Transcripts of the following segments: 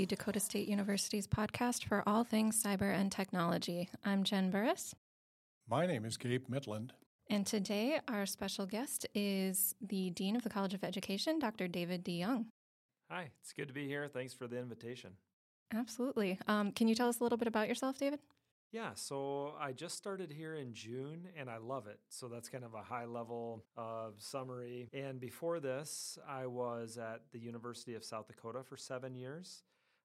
Technology, Dakota State University's podcast for all things cyber and technology. I'm Jen Burris. My name is Gabe Midland. And today, our special guest is the Dean of the College of Education, Dr. David De Jong. Hi, it's good to be here. Thanks for the invitation. Absolutely. Um, can you tell us a little bit about yourself, David? Yeah, so I just started here in June and I love it. So that's kind of a high level of summary. And before this, I was at the University of South Dakota for seven years.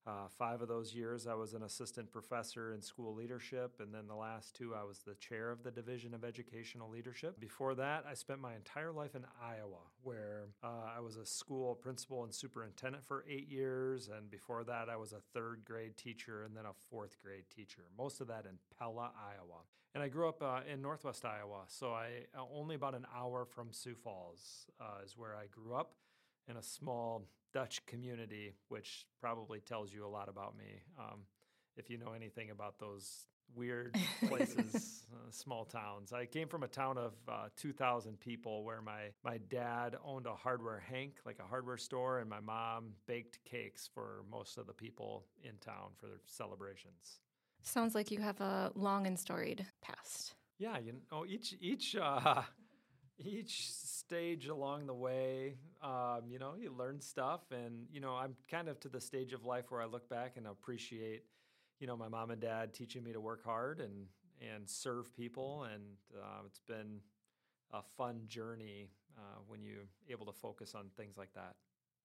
Uh, five of those years, I was an assistant professor in school leadership, and then the last two, I was the chair of the Division of Educational Leadership. Before that, I spent my entire life in Iowa, where uh, I was a school principal and superintendent for eight years, and before that, I was a third grade teacher and then a fourth grade teacher. Most of that in Pella, Iowa. And I grew up uh, in Northwest Iowa, so I uh, only about an hour from Sioux Falls uh, is where I grew up in a small Dutch community, which probably tells you a lot about me. Um, if you know anything about those weird places, uh, small towns. I came from a town of uh, 2,000 people where my, my dad owned a hardware hank, like a hardware store, and my mom baked cakes for most of the people in town for their celebrations. Sounds like you have a long and storied past. Yeah, you know, each each uh, each stage along the way, um, you know, you learn stuff. And, you know, I'm kind of to the stage of life where I look back and appreciate, you know, my mom and dad teaching me to work hard and, and serve people. And uh, it's been a fun journey uh, when you're able to focus on things like that.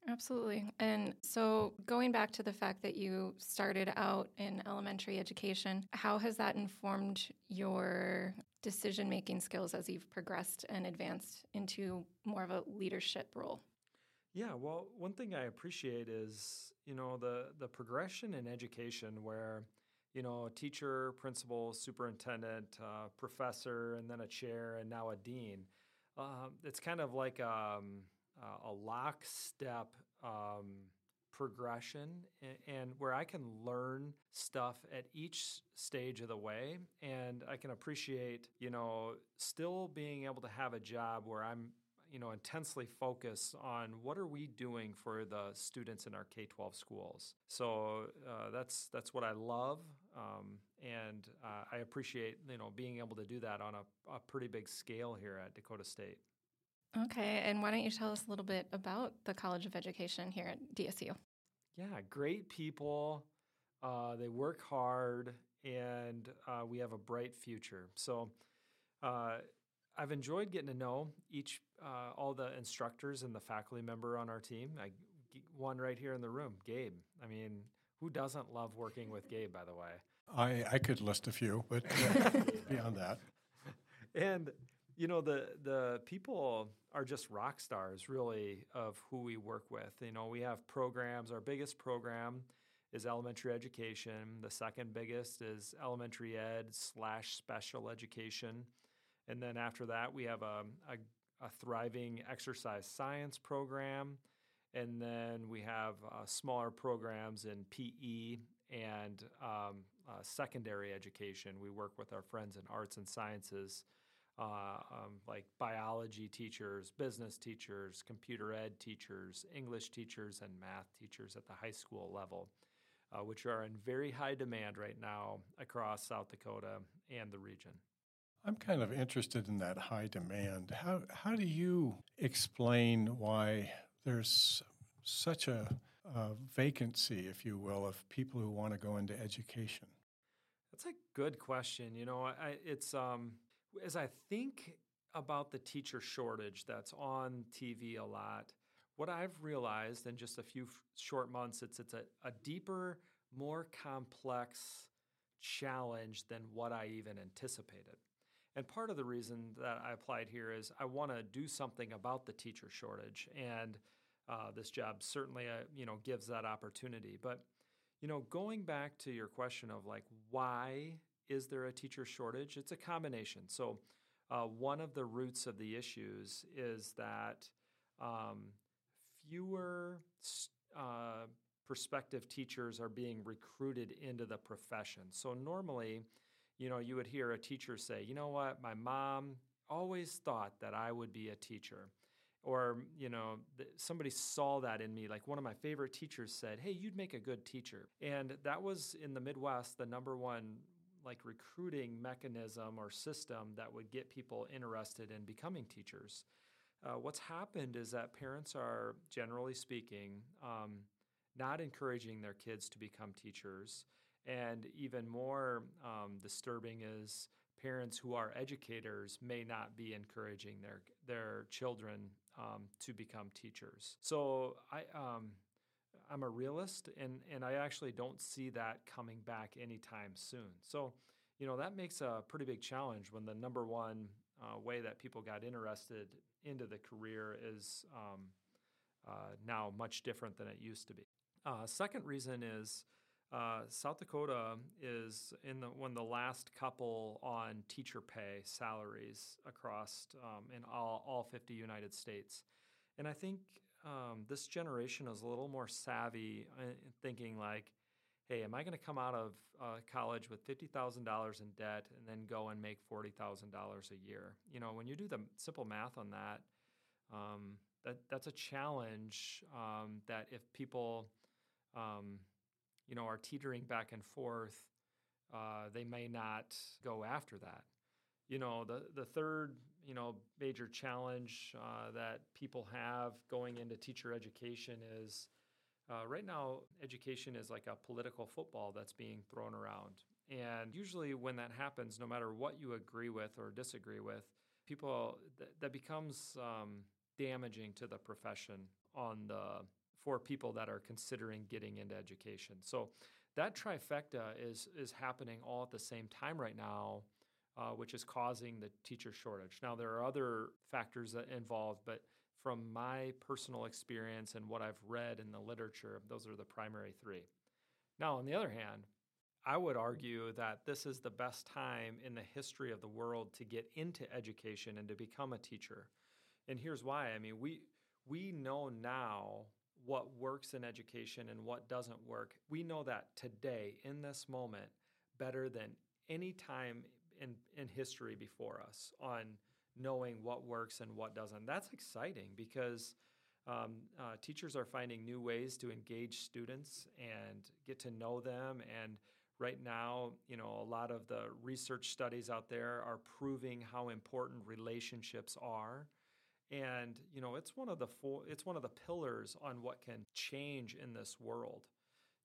Absolutely. And so, going back to the fact that you started out in elementary education, how has that informed your decision making skills as you've progressed and advanced into more of a leadership role? Yeah, well, one thing I appreciate is, you know, the the progression in education where, you know, teacher, principal, superintendent, uh, professor, and then a chair, and now a dean. Uh, it's kind of like um, a lockstep um, progression and, where I can learn stuff at each stage of the way. And I can appreciate, you know, still being able to have a job where I'm you know intensely focused on what are we doing for the students in our K-12 schools. So uh, that's that's what I love, um, and uh, I appreciate you know being able to do that on a, a pretty big scale here at Dakota State. Okay, and why don't you tell us a little bit about the College of Education here at DSU? Yeah, great people. Uh, they work hard, and uh, we have a bright future. So, uh, I've enjoyed getting to know each, uh, all the instructors and the faculty member on our team. I, one right here in the room, Gabe. I mean, who doesn't love working with Gabe? By the way, I I could list a few, but beyond that, and you know the the people are just rock stars really of who we work with. You know we have programs. Our biggest program is elementary education. The second biggest is elementary ed slash special education. And then after that we have a, a, a thriving exercise science program. And then we have uh, smaller programs in pe and um, uh, secondary education. We work with our friends in arts and sciences uh, um, like biology teachers, business teachers, computer ed teachers, English teachers, and math teachers at the high school level, uh, which are in very high demand right now across South Dakota and the region. I'm kind of interested in that high demand. How, how do you explain why there's such a, a vacancy, if you will, of people who want to go into education? That's a good question. You know, I, it's um, as I think about the teacher shortage that's on TV a lot, what I've realized in just a few short months, it's it's a, a deeper, more complex challenge than what I even anticipated. And part of the reason that I applied here is I want to do something about the teacher shortage, and uh, this job certainly uh, you know gives that opportunity. But you know, going back to your question of like why is there a teacher shortage? It's a combination. So, uh, one of the roots of the issues is that um, fewer uh, prospective teachers are being recruited into the profession. So, normally, you know, you would hear a teacher say, you know what, my mom always thought that I would be a teacher. or you know somebody saw that in me like one of my favorite teachers said hey you'd make a good teacher and that was in the midwest the number one like recruiting mechanism or system that would get people interested in becoming teachers uh, what's happened is that parents are generally speaking um, not encouraging their kids to become teachers and even more um, disturbing is parents who are educators may not be encouraging their their children um, to become teachers. So I um, I'm a realist, and and I actually don't see that coming back anytime soon. So you know that makes a pretty big challenge when the number one uh, way that people got interested into the career is um, uh, now much different than it used to be. Uh, second reason is uh, South Dakota is in the one of the last couple on teacher pay salaries across um, in all, all 50 United States. And I think um, this generation is a little more savvy uh, thinking like, hey, am I going to come out of uh, college with $50,000 in debt and then go and make $40,000 a year? You know, when you do the simple math on that, um, that that's a challenge um, that if people um, you know, are teetering back and forth, uh, they may not go after that. You know, the, the third, you know, major challenge uh, that people have going into teacher education is uh, right now, education is like a political football that's being thrown around. And usually, when that happens, no matter what you agree with or disagree with, people th- that becomes um, damaging to the profession on the for people that are considering getting into education. So that trifecta is is happening all at the same time right now, uh, which is causing the teacher shortage. Now there are other factors involved, but from my personal experience and what I've read in the literature, those are the primary three. Now, on the other hand, I would argue that this is the best time in the history of the world to get into education and to become a teacher. And here's why. I mean, we we know now what works in education and what doesn't work. We know that today, in this moment, better than any time in, in history before us on knowing what works and what doesn't. That's exciting because um, uh, teachers are finding new ways to engage students and get to know them. And right now, you know, a lot of the research studies out there are proving how important relationships are and you know it's one of the four, it's one of the pillars on what can change in this world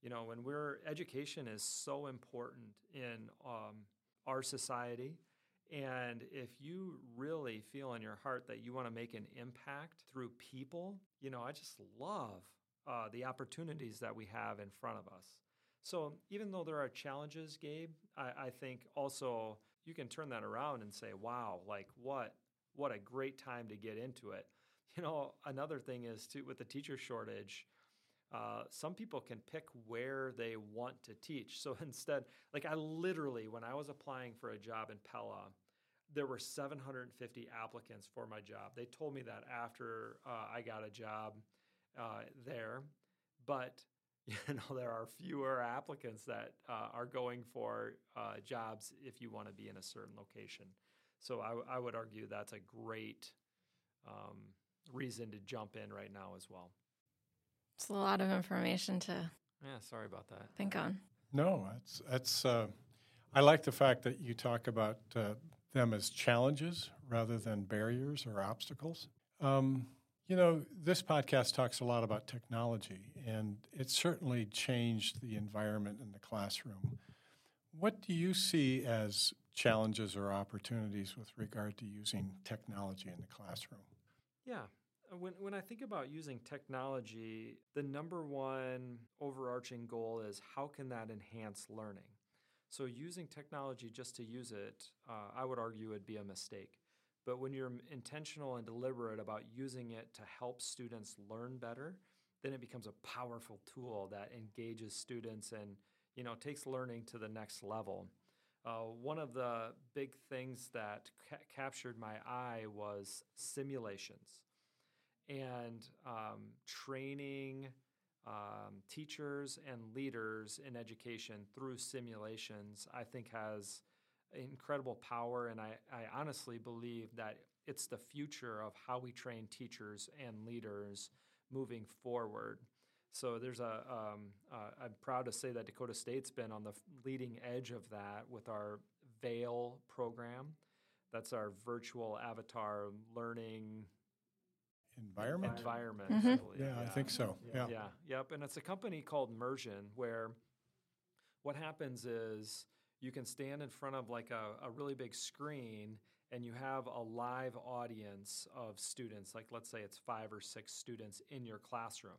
you know when we're education is so important in um, our society and if you really feel in your heart that you want to make an impact through people you know i just love uh, the opportunities that we have in front of us so even though there are challenges gabe I, I think also you can turn that around and say wow like what what a great time to get into it. You know, another thing is too with the teacher shortage, uh, some people can pick where they want to teach. So instead, like I literally, when I was applying for a job in Pella, there were 750 applicants for my job. They told me that after uh, I got a job uh, there, but you know there are fewer applicants that uh, are going for uh, jobs if you want to be in a certain location. So I, I would argue that's a great um, reason to jump in right now as well. It's a lot of information to. Yeah, sorry about that. Think on. No, that's that's. Uh, I like the fact that you talk about uh, them as challenges rather than barriers or obstacles. Um, you know, this podcast talks a lot about technology, and it certainly changed the environment in the classroom. What do you see as challenges or opportunities with regard to using technology in the classroom? Yeah. Uh, when, when I think about using technology, the number one overarching goal is how can that enhance learning? So, using technology just to use it, uh, I would argue would be a mistake. But when you're intentional and deliberate about using it to help students learn better, then it becomes a powerful tool that engages students and you know takes learning to the next level. Uh, one of the big things that ca- captured my eye was simulations and um, training um, teachers and leaders in education through simulations, I think has incredible power. And I, I honestly believe that it's the future of how we train teachers and leaders moving forward. So there's a. Um, uh, I'm proud to say that Dakota State's been on the leading edge of that with our VEIL program. That's our virtual avatar learning Environment? environment. Mhm. I believe. Yeah, I think so. Yeah. Yeah, yep. And it's a company called Mursion where what happens is you can stand in front of like a, a really big screen and you have a live audience of students, like let's say it's five or six students in your classroom.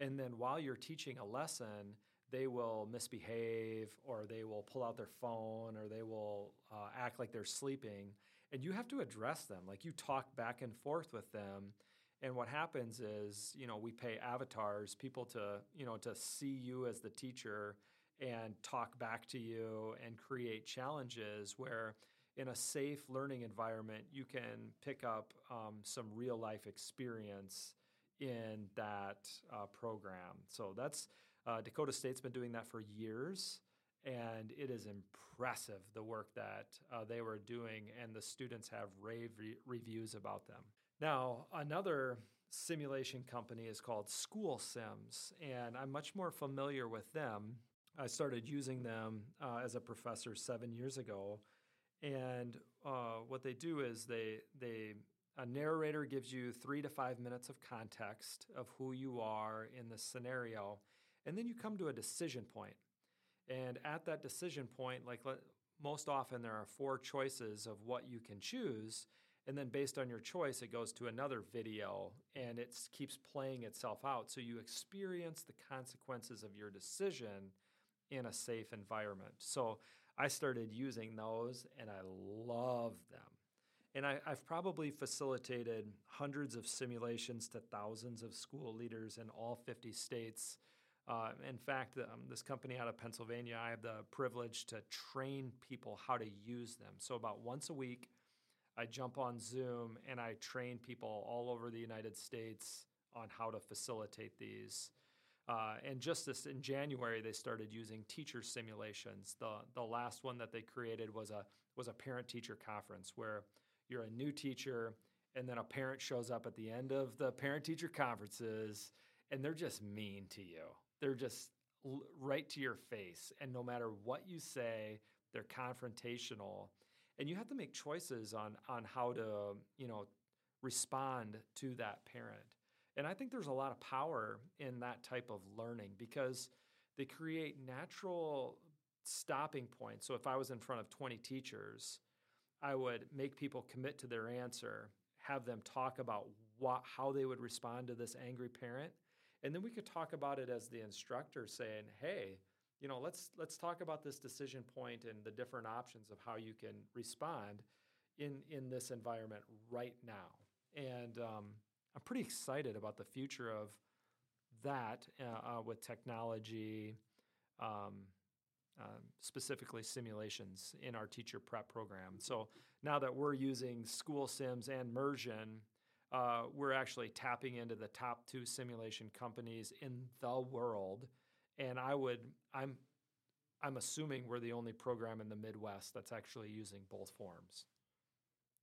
And then while you're teaching a lesson, they will misbehave or they will pull out their phone or they will uh, act like they're sleeping. And you have to address them. Like you talk back and forth with them. And what happens is, you know, we pay avatars, people to, you know, to see you as the teacher and talk back to you and create challenges where in a safe learning environment, you can pick up um, some real life experience in that uh, program. So that's uh, Dakota State's been doing that for years, and it is impressive the work that uh, they were doing, and the students have rave re- reviews about them. Now, another simulation company is called School Sims, and I'm much more familiar with them. I started using them uh, as a professor seven years ago, and uh, what they do is they they a narrator gives you three to five minutes of context of who you are in the scenario, and then you come to a decision point. And at that decision point, like most often, there are four choices of what you can choose. And then, based on your choice, it goes to another video and it keeps playing itself out. So you experience the consequences of your decision in a safe environment. So I started using those and I love them. And I, have probably facilitated hundreds of simulations to thousands of school leaders in all 50 states. Uh, in fact, um, this company out of Pennsylvania, I have the privilege to train people how to use them. So, about once a week, I jump on Zoom and I train people all over the United States on how to facilitate these. Uh, and just this in January, they started using teacher simulations. The the last one that they created was a was a parent teacher conference where you're a new teacher and then a parent shows up at the end of the parent teacher conferences and they're just mean to you. They're just right to your face, and no matter what you say, they're confrontational, and you have to make choices on on how to you know respond to that parent. And I think there's a lot of power in that type of learning because they create natural stopping points. So if I was in front of 20 teachers, I would make people commit to their answer, have them talk about what, how they would respond to this angry parent, and then we could talk about it as the instructor saying, "Hey, you know, let's let's talk about this decision point and the different options of how you can respond in in this environment right now." And um, I'm pretty excited about the future of that uh, uh, with technology, um, uh, specifically simulations in our teacher prep program. So now that we're using School Sims and Mursion, uh, we're actually tapping into the top two simulation companies in the world, and I would I'm I'm assuming we're the only program in the Midwest that's actually using both forms.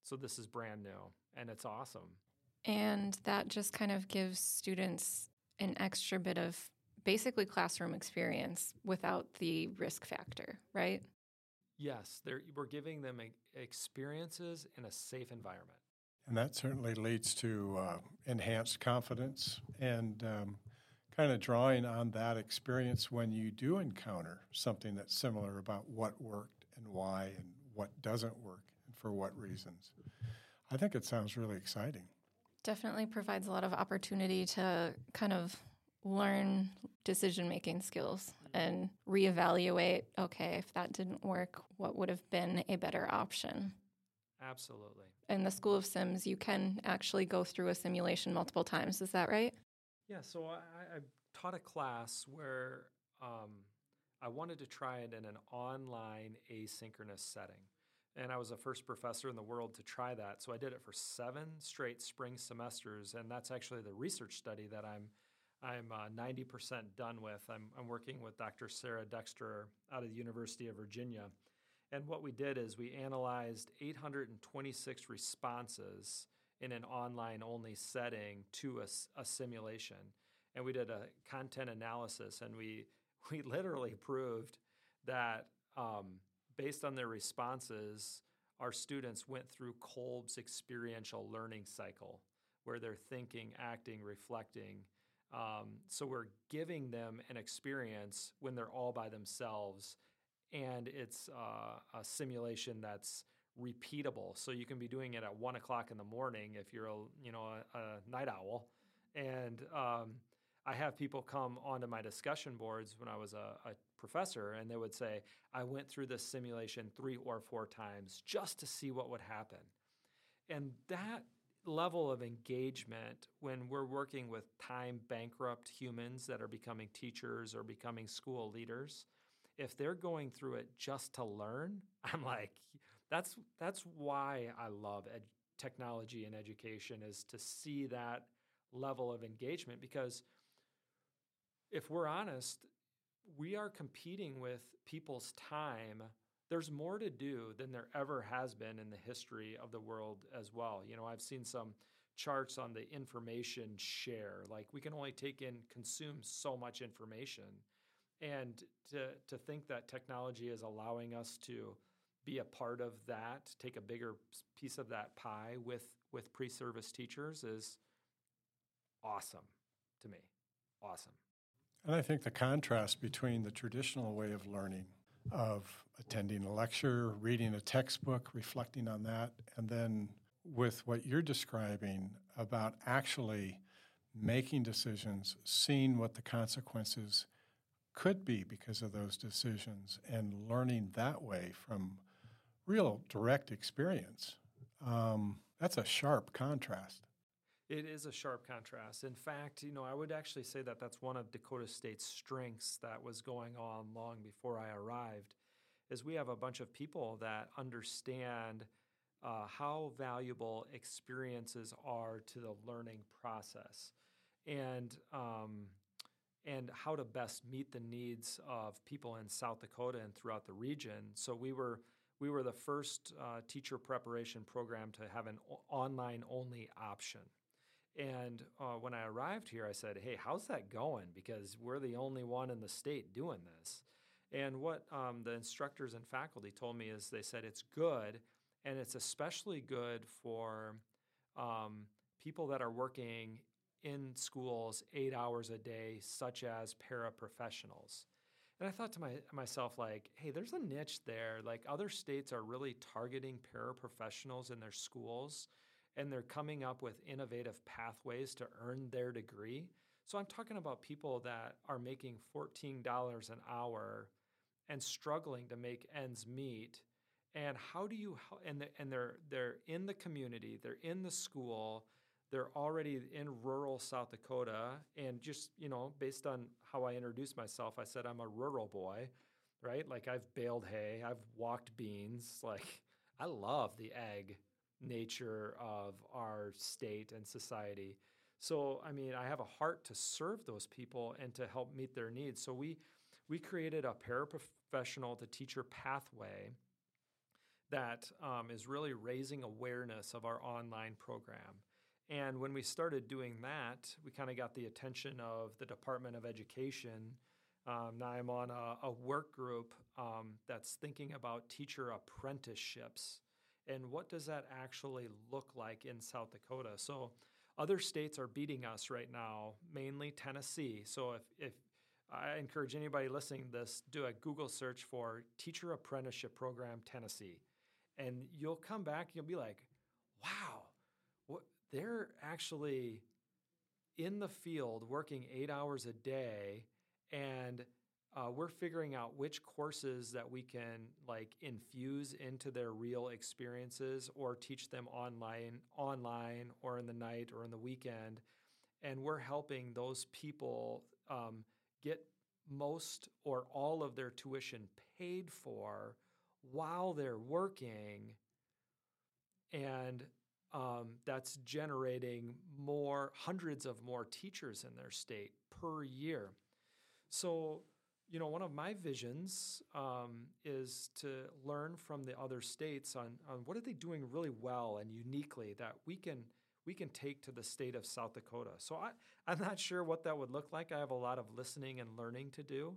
So this is brand new, and it's awesome. And that just kind of gives students an extra bit of basically classroom experience without the risk factor, right? Yes, we're giving them experiences in a safe environment. And that certainly leads to uh, enhanced confidence and um, kind of drawing on that experience when you do encounter something that's similar about what worked and why and what doesn't work and for what reasons. I think it sounds really exciting. Definitely provides a lot of opportunity to kind of learn decision making skills and reevaluate okay, if that didn't work, what would have been a better option? Absolutely. In the School of Sims, you can actually go through a simulation multiple times. Is that right? Yeah. So I, I taught a class where um, I wanted to try it in an online asynchronous setting. And I was the first professor in the world to try that. So I did it for seven straight spring semesters. And that's actually the research study that I'm I'm uh, 90% done with. I'm, I'm working with Dr. Sara Dexter out of the University of Virginia. And what we did is we analyzed 826 responses in an online only setting to a, a, simulation. And we did a content analysis and we, we literally proved that um, based on their responses, our students went through Kolb's experiential learning cycle where they're thinking, acting, reflecting. Um, so we're giving them an experience when they're all by themselves and it's uh, a simulation that's repeatable. So you can be doing it at one o'clock in the morning if you're a you know a, a night owl, and um, I have people come onto my discussion boards when I was a, a, professor, and they would say, "I went through this simulation three or four times just to see what would happen," and that level of engagement when we're working with time bankrupt humans that are becoming teachers or becoming school leaders if they're going through it just to learn, I'm like, that's that's why I love ed- technology and education is to see that level of engagement because if we're honest, we are competing with people's time. There's more to do than there ever has been in the history of the world as well. You know, I've seen some charts on the information share. Like we can only take in consume so much information and to, to think that technology is allowing us to be a part of that, take a bigger piece of that pie with, with pre service teachers is awesome to me. Awesome. And I think the contrast between the traditional way of learning, of attending a lecture, reading a textbook, reflecting on that, and then with what you're describing about actually making decisions, seeing what the consequences could be because of those decisions and learning that way from real direct experience. Um, that's a sharp contrast. It is a sharp contrast. In fact, you know, I would actually say that that's one of Dakota State's strengths that was going on long before I arrived, is we have a bunch of people that understand uh, how valuable experiences are to the learning process, and um, and how to best meet the needs of people in South Dakota and throughout the region. So we were we were the first uh, teacher preparation program to have an o- online only option. And uh, when I arrived here, I said, "Hey, how's that going?" Because we're the only one in the state doing this. And what um, the instructors and faculty told me is they said it's good, and it's especially good for um, people that are working in schools eight hours a day, such as paraprofessionals. And I thought to my, myself, like, hey, there's a niche there. Like, other states are really targeting paraprofessionals in their schools, and they're coming up with innovative pathways to earn their degree. So I'm talking about people that are making $14 an hour and struggling to make ends meet. And how do you, and, the, and they're, they're in the community, they're in the school, they're already in rural South Dakota. And just, you know, based on how I introduced myself, I said I'm a rural boy, right? Like I've baled hay, I've walked beans. Like I love the ag nature of our state and society. So, I mean, I have a heart to serve those people and to help meet their needs. So, we, we created a paraprofessional to teacher pathway that um, is really raising awareness of our online program. And when we started doing that, we kind of got the attention of the Department of Education. Um, now I'm on a, a work group um, that's thinking about teacher apprenticeships and what does that actually look like in South Dakota. So other states are beating us right now, mainly Tennessee. So if, if I encourage anybody listening to this, do a Google search for Teacher Apprenticeship Program Tennessee. And you'll come back, you'll be like, wow, they're actually in the field working eight hours a day and uh, we're figuring out which courses that we can like infuse into their real experiences or teach them online online or in the night or in the weekend. And we're helping those people um, get most or all of their tuition paid for while they're working. And um, that's generating more hundreds of more teachers in their state per year. So, you know, one of my visions um, is to learn from the other states on, on what are they doing really well and uniquely that we can we can take to the state of South Dakota. So I, I'm not sure what that would look like. I have a lot of listening and learning to do,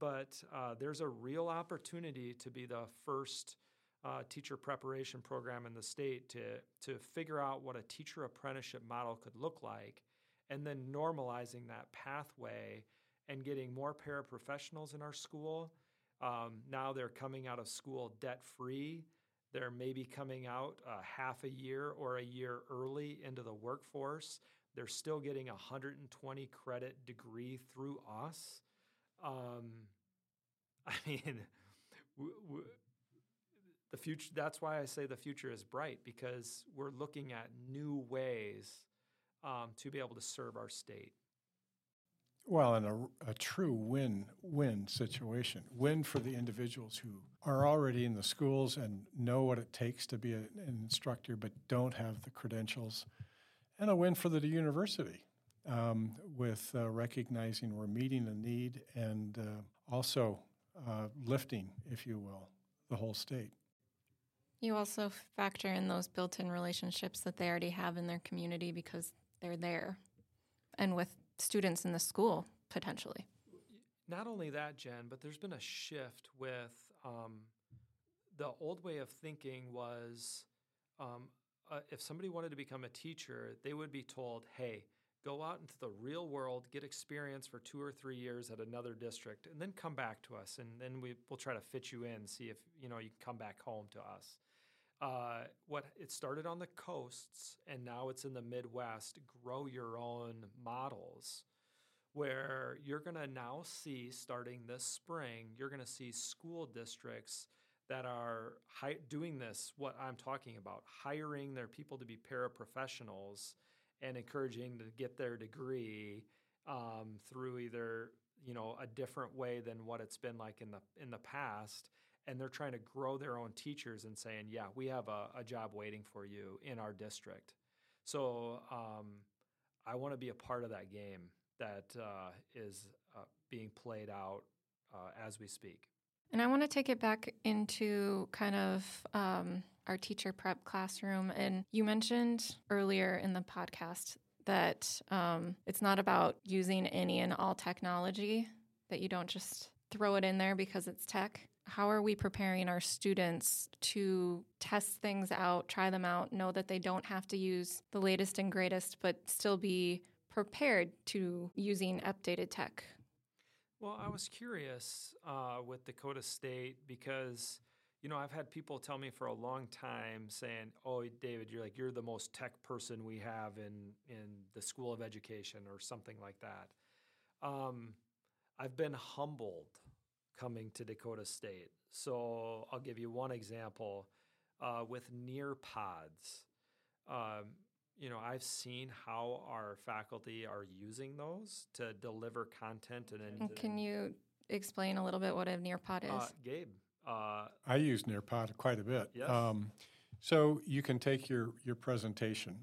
but uh, there's a real opportunity to be the first uh, teacher preparation program in the state to to figure out what a teacher apprenticeship model could look like, and then normalizing that pathway and getting more paraprofessionals in our school. Um, now they're coming out of school debt free. They're maybe coming out uh, half a year or a year early into the workforce. They're still getting a 120 credit degree through us. Um, I mean, the future. That's why I say the future is bright because we're looking at new ways um, to be able to serve our state. Well, and a, a true win win situation. Win for the individuals who are already in the schools and know what it takes to be an instructor but don't have the credentials. And a win for the university um, with uh, recognizing we're meeting a need and uh, also uh, lifting, if you will, the whole state. You also factor in those built in relationships that they already have in their community because they're there. And with students in the school potentially. Not only that, Jen, but there's been a shift with um, the old way of thinking was um, uh, if somebody wanted to become a teacher, they would be told, hey, go out into the real world, get experience for two or three years at another district, and then come back to us, and then we, we'll try to fit you in, see if you know you can come back home to us. Uh, what it started on the coasts and now it's in the Midwest. Grow your own models, where you're going to now see starting this spring, you're going to see school districts that are hi- doing this. What I'm talking about, hiring their people to be paraprofessionals and encouraging to get their degree um, through either you know a different way than what it's been like in the in the past and they're trying to grow their own teachers and saying, yeah, we have a, a job waiting for you in our district. So um, I want to be a part of that game that uh, is uh, being played out uh, as we speak. And I want to take it back into kind of um, our teacher prep classroom. And you mentioned earlier in the podcast that um, it's not about using any and all technology, that you don't just throw it in there because it's tech how are we preparing our students to test things out, try them out, know that they don't have to use the latest and greatest, but still be prepared to using updated tech? Well, I was curious uh, with Dakota State because you know I've had people tell me for a long time saying, "Oh, David, you're like you're the most tech person we have in in the School of Education or something like that." Um, I've been humbled coming to Dakota State. So I'll give you one example uh, with Nearpods. Um, you know, I've seen how our faculty are using those to deliver content and. and can you explain a little bit what a Nearpod is? Uh, Gabe. Uh, I use Nearpod quite a bit. Yes. Um, so you can take your, your presentation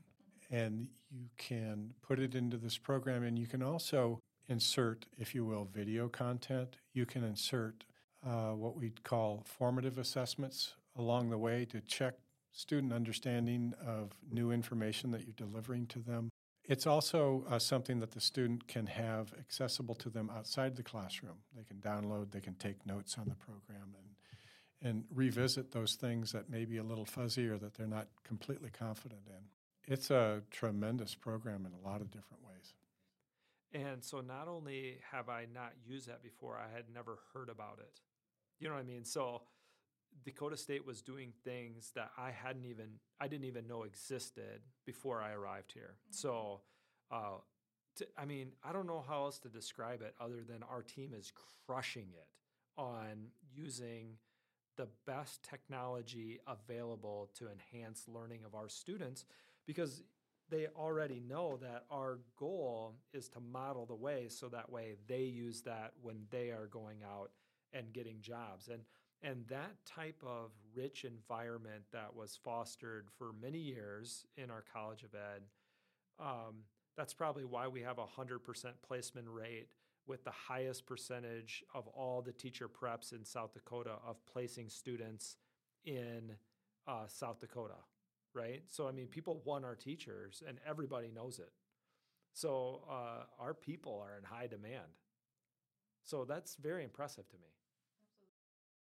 and you can put it into this program, and you can also insert, if you will, video content. You can insert uh, what we'd call formative assessments along the way to check student understanding of new information that you're delivering to them. It's also uh, something that the student can have accessible to them outside the classroom. They can download, they can take notes on the program and and revisit those things that may be a little fuzzy or that they're not completely confident in. It's a tremendous program in a lot of different ways. And so not only have I not used that before, I had never heard about it. You know what I mean? So Dakota State was doing things that I hadn't even I didn't even know existed before I arrived here. Mm-hmm. So uh, to, I mean, I don't know how else to describe it other than our team is crushing it on using the best technology available to enhance learning of our students because they already know that our goal is to model the way so that way they use that when they are going out and getting jobs. And and that type of rich environment that was fostered for many years in our college of ed um, that's probably why we have a 100% placement rate with the highest percentage of all the teacher preps in South Dakota of placing students in uh, South Dakota, right? So, I mean, people want our teachers and everybody knows it. So, uh, our people are in high demand. So, that's very impressive to me.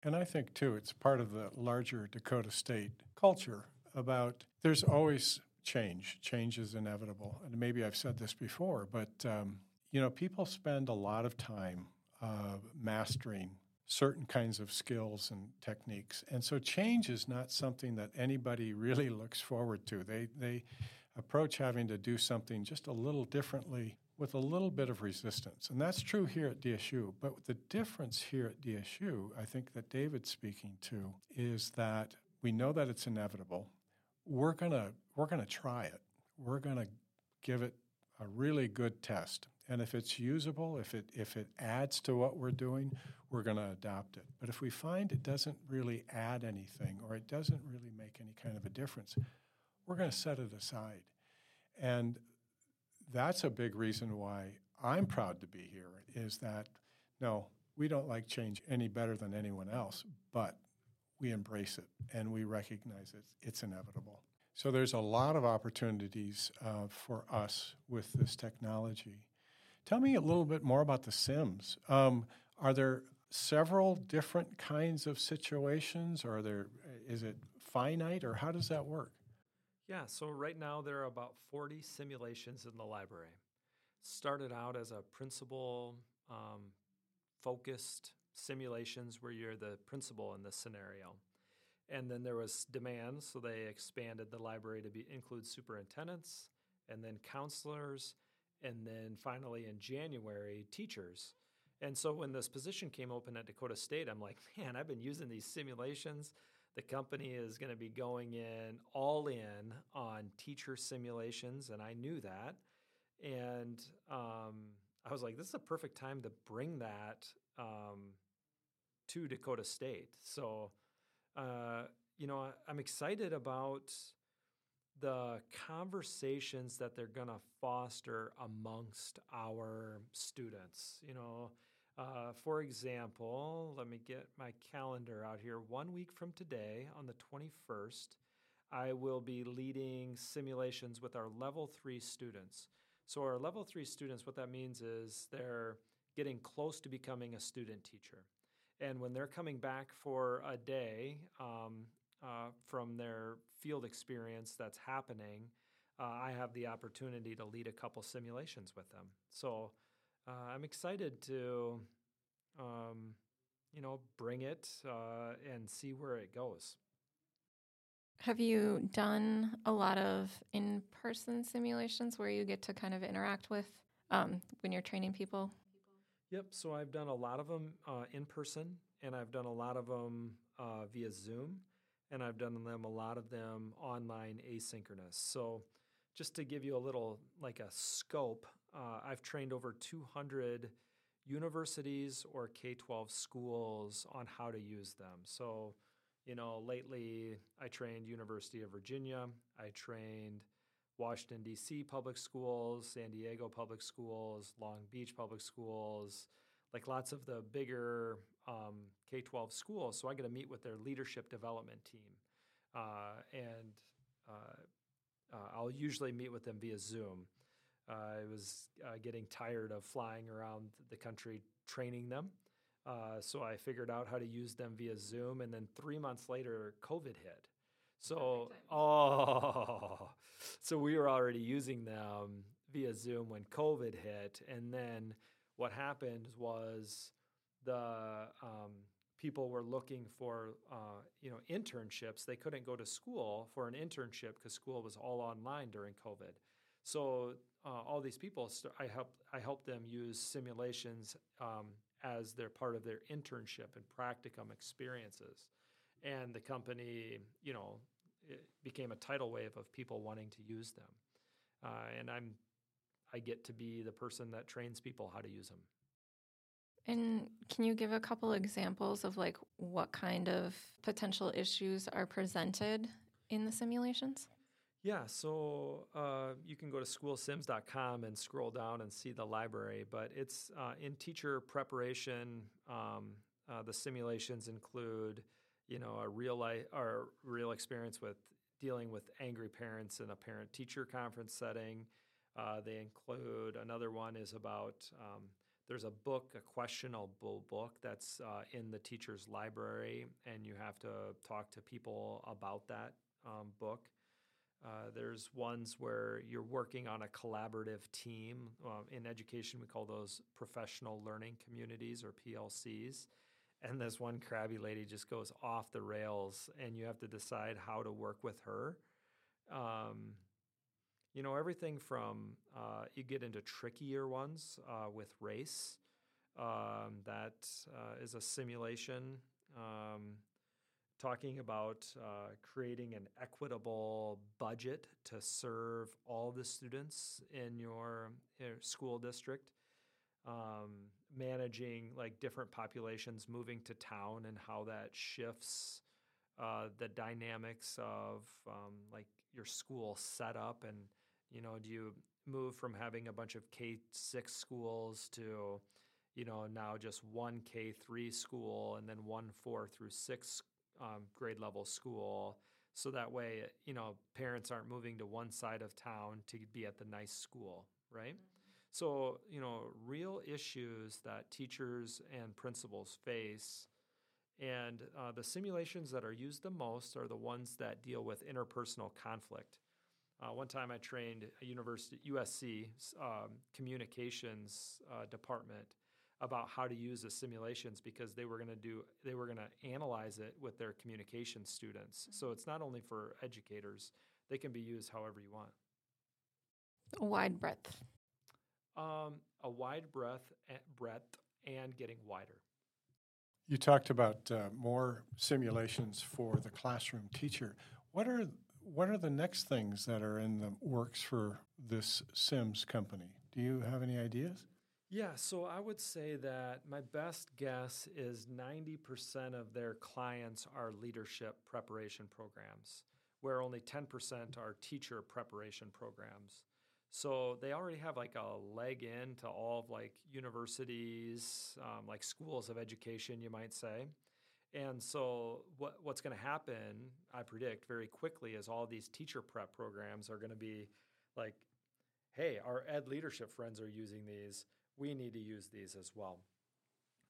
And I think, too, it's part of the larger Dakota State culture about there's always change. Change is inevitable. And maybe I've said this before, but, um, you know, people spend a lot of time uh, mastering certain kinds of skills and techniques. And so change is not something that anybody really looks forward to. They, they approach having to do something just a little differently with a little bit of resistance. And that's true here at DSU. But the difference here at DSU, I think that David's speaking to, is that we know that it's inevitable. We're gonna we're gonna try it. We're gonna give it a really good test. And if it's usable, if it if it adds to what we're doing, we're going to adopt it. But if we find it doesn't really add anything or it doesn't really make any kind of a difference, we're going to set it aside. And that's a big reason why I'm proud to be here is that no, we don't like change any better than anyone else, but we embrace it and we recognize it. It's inevitable. So there's a lot of opportunities uh, for us with this technology. Tell me a little bit more about the Sims. Um, are there several different kinds of situations? Or are there is it finite, or how does that work? Yeah, so right now there are about 40 simulations in the library. Started out as a principal um, focused simulations where you're the principal in this scenario. And then there was demand, so they expanded the library to be include superintendents and then counselors and then finally in January teachers. And so when this position came open at Dakota State, I'm like, man, I've been using these simulations the company is going to be going in all in on teacher simulations, and I knew that. And um, I was like, this is a perfect time to bring that um, to Dakota State. So, uh, you know, I, am excited about the conversations that they're going to foster amongst our students. You know, uh, for example, let me get my calendar out here. One week from today, on the 21st, I will be leading simulations with our level three students. So, our level three students, what that means is they're getting close to becoming a student teacher. And when they're coming back for a day um, uh, from their field experience that's happening, uh, I have the opportunity to lead a couple simulations with them. So, uh, I'm excited to, um, you know, bring it uh, and see where it goes. Have you done a lot of in person simulations where you get to kind of interact with um, when you're training people? Yep. So I've done a lot of them uh, in person, and I've done a lot of them uh, via Zoom, and I've done them a lot of them online asynchronous. So just to give you a little like a scope, uh, I've trained over 200 universities or K 12 schools on how to use them. So, you know, lately I trained University of Virginia, I trained Washington, D.C. public schools, San Diego public schools, Long Beach public schools, like lots of the bigger um, K 12 schools. So I get to meet with their leadership development team. Uh, and uh, uh, I'll usually meet with them via Zoom. Uh, I was uh, getting tired of flying around the country training them. Uh, so I figured out how to use them via Zoom. And then three months later, COVID hit. So, oh, so we were already using them via Zoom when COVID hit. And then what happened was the um, people were looking for uh, you know internships. They couldn't go to school for an internship because school was all online during COVID. So uh, all these people, st- I helped I helped them use simulations um, as their part of their internship and practicum experiences, and the company, you know, became a tidal wave of people wanting to use them, uh, and I'm I get to be the person that trains people how to use them. And can you give a couple examples of like what kind of potential issues are presented in the simulations? Yeah, so uh, you can go to schoolsims.com and scroll down and see the library. But it's uh, in teacher preparation. Um, uh, the simulations include, you know, a real life or real experience with dealing with angry parents in a parent-teacher conference setting. Uh, they include another one is about um, there's a book, a questionable book that's uh, in the teacher's library, and you have to talk to people about that um, book. Uh, there's ones where you're working on a collaborative team. Uh, in education, we call those professional learning communities or PLCs. And this one crabby lady just goes off the rails, and you have to decide how to work with her. Um, you know, everything from uh, you get into trickier ones uh, with race. Um, that uh, is a simulation. Um, talking about uh, creating an equitable budget to serve all the students in your, your school district, um, managing like different populations moving to town and how that shifts uh, the dynamics of um, like your school setup and you know do you move from having a bunch of K6 schools to you know now just one K3 school and then one 4 through 6 um, grade level school? So that way you know parents aren't moving to one side of town to be at the nice school right? Mm-hmm. so you know real issues that teachers and principals face and uh, the simulations that are used the most are the ones that deal with interpersonal conflict uh, one time i trained a university usc um, communications uh, department about how to use the simulations because they were going to do they were going to analyze it with their communication students. Mm-hmm. So it's not only for educators; they can be used however you want. A wide breadth. Um, a wide breadth, breadth, and getting wider. You talked about uh, more simulations for the classroom teacher. What are what are the next things that are in the works for this Sims company? Do you have any ideas? Yeah, so I would say that my best guess is 90% of their clients are leadership preparation programs, where only 10% are teacher preparation programs. So they already have like a leg in to all of like universities, um, like schools of education, you might say. And so what, what's going to happen, I predict very quickly, is all these teacher prep programs are going to be like, hey, our ed leadership friends are using these we need to use these as well.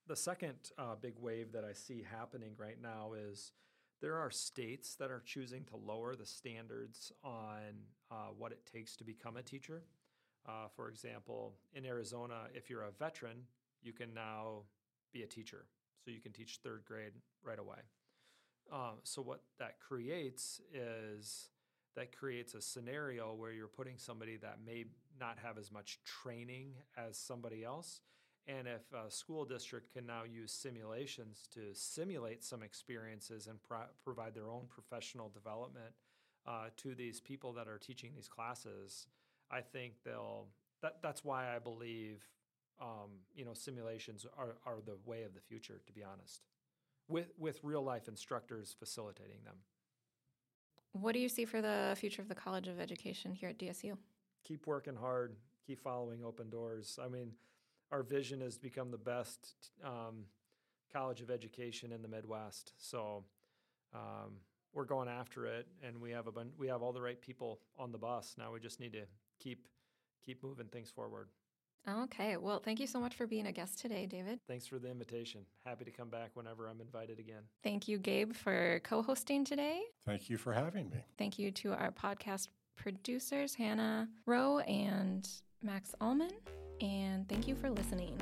The second uh, big wave that I see happening right now is there are states that are choosing to lower the standards on uh, what it takes to become a teacher. Uh, for example, in Arizona, if you're a veteran, you can now be a teacher. So you can teach third grade right away. Um, so, what that creates is that creates a scenario where you're putting somebody that may not have as much training as somebody else. And if a school district can now use simulations to simulate some experiences and pro- provide their own professional development uh, to these people that are teaching these classes, I think they'll. That, that's why I believe, um, you know, simulations are, are the way of the future. To be honest, with with real life instructors facilitating them. What do you see for the future of the College of Education here at DSU? Keep working hard, keep following open doors. I mean, our vision is to become the best um, college of education in the Midwest. So um, we're going after it, and we have a bun- we have all the right people on the bus. Now we just need to keep keep moving things forward. Okay. Well, thank you so much for being a guest today, David. Thanks for the invitation. Happy to come back whenever I'm invited again. Thank you, Gabe, for co hosting today. Thank you for having me. Thank you to our podcast producers, Hannah Rowe and Max Allman. And thank you for listening.